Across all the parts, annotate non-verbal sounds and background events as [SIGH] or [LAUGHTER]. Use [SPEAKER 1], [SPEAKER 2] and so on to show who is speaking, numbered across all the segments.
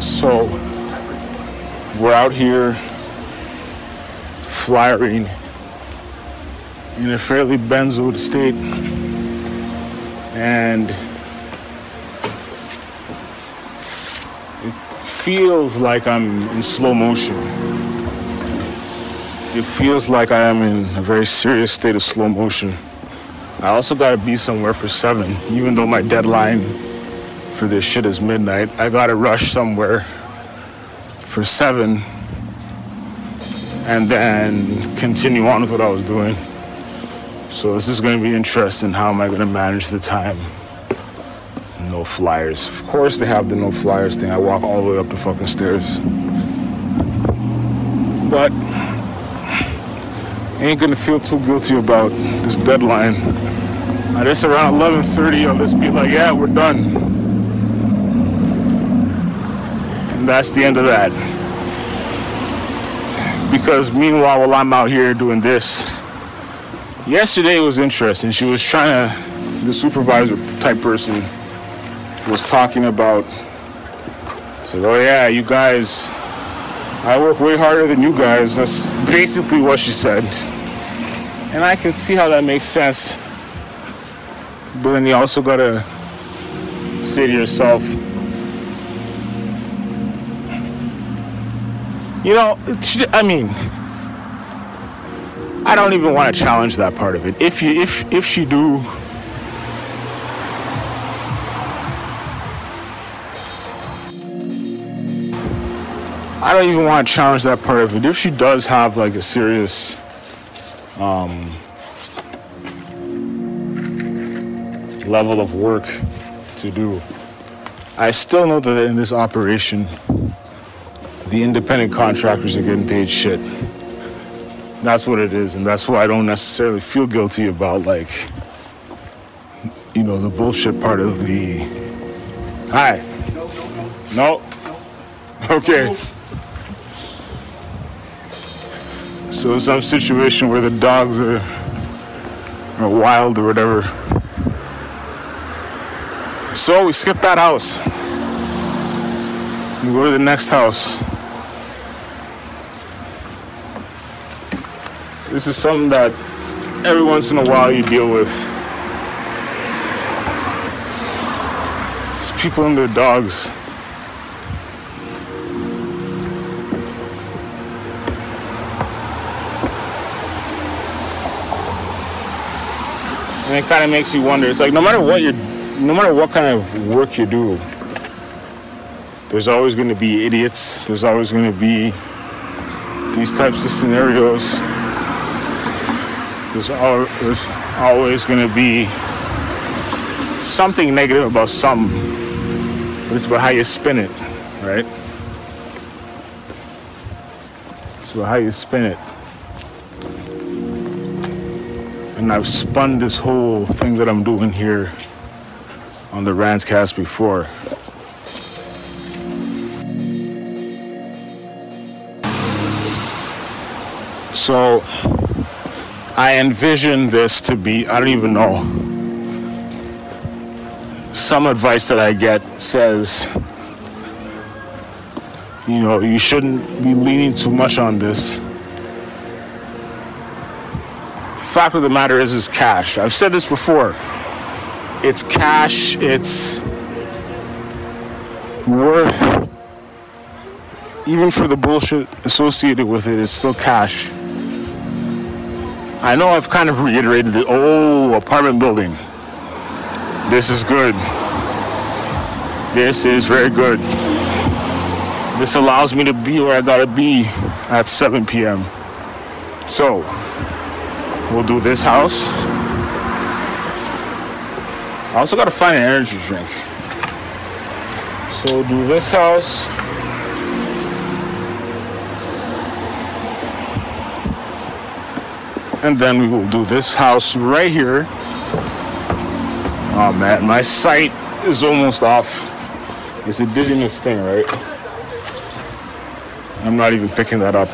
[SPEAKER 1] So we're out here flyering in a fairly benzoed state. And it feels like I'm in slow motion. It feels like I am in a very serious state of slow motion. I also gotta be somewhere for seven, even though my deadline for this shit is midnight. I gotta rush somewhere for seven and then continue on with what I was doing. So this is gonna be interesting. How am I gonna manage the time? No flyers. Of course they have the no flyers thing. I walk all the way up the fucking stairs. But I ain't gonna feel too guilty about this deadline. I guess around 11:30, I'll just be like, yeah, we're done. And that's the end of that. Because meanwhile, while I'm out here doing this, yesterday was interesting. She was trying to, the supervisor type person was talking about, said, oh yeah, you guys, I work way harder than you guys. That's basically what she said. And I can see how that makes sense. But then you also gotta say to yourself, you know, I mean, I don't even want to challenge that part of it. If you, if, if she do, I don't even want to challenge that part of it. If she does have like a serious, um, level of work to do, I still know that in this operation, the independent contractors are getting paid shit. That's what it is, and that's why I don't necessarily feel guilty about like, you know, the bullshit part of the. Hi. No. Okay. So some situation where the dogs are, are wild or whatever. So we skip that house. We go to the next house. This is something that every once in a while you deal with. It's people and their dogs. And it kind of makes you wonder. It's like no matter what you're, no matter what kind of work you do, there's always going to be idiots. There's always going to be these types of scenarios. There's, al- there's always going to be something negative about something, but it's about how you spin it, right? It's about how you spin it. And I've spun this whole thing that I'm doing here on the Randscast before. So I envision this to be, I don't even know. Some advice that I get says, you know, you shouldn't be leaning too much on this. Fact of the matter is, is cash. I've said this before. It's cash, it's worth, even for the bullshit associated with it, it's still cash. I know I've kind of reiterated the old apartment building. This is good. This is very good. This allows me to be where I gotta be at 7 p.m. So we'll do this house. I also gotta find an energy drink. So do this house. And then we will do this house right here. Oh man, my sight is almost off. It's a dizziness thing, right? I'm not even picking that up.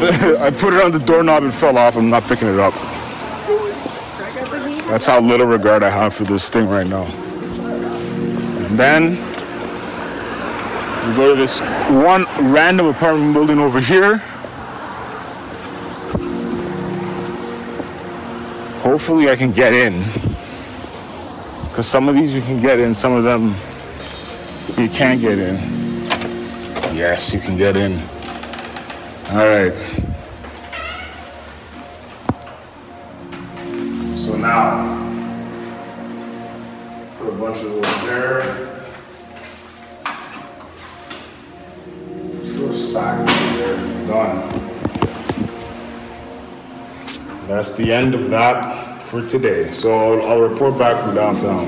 [SPEAKER 1] [LAUGHS] I put it on the doorknob and fell off. I'm not picking it up. That's how little regard I have for this thing right now. And then We go to this one random apartment building over here. Hopefully, I can get in. Because some of these you can get in, some of them you can't get in. Yes, you can get in. All right. So now, put a bunch of those there. Just put a stack there. Done. That's the end of that for today. So I'll, I'll report back from downtown.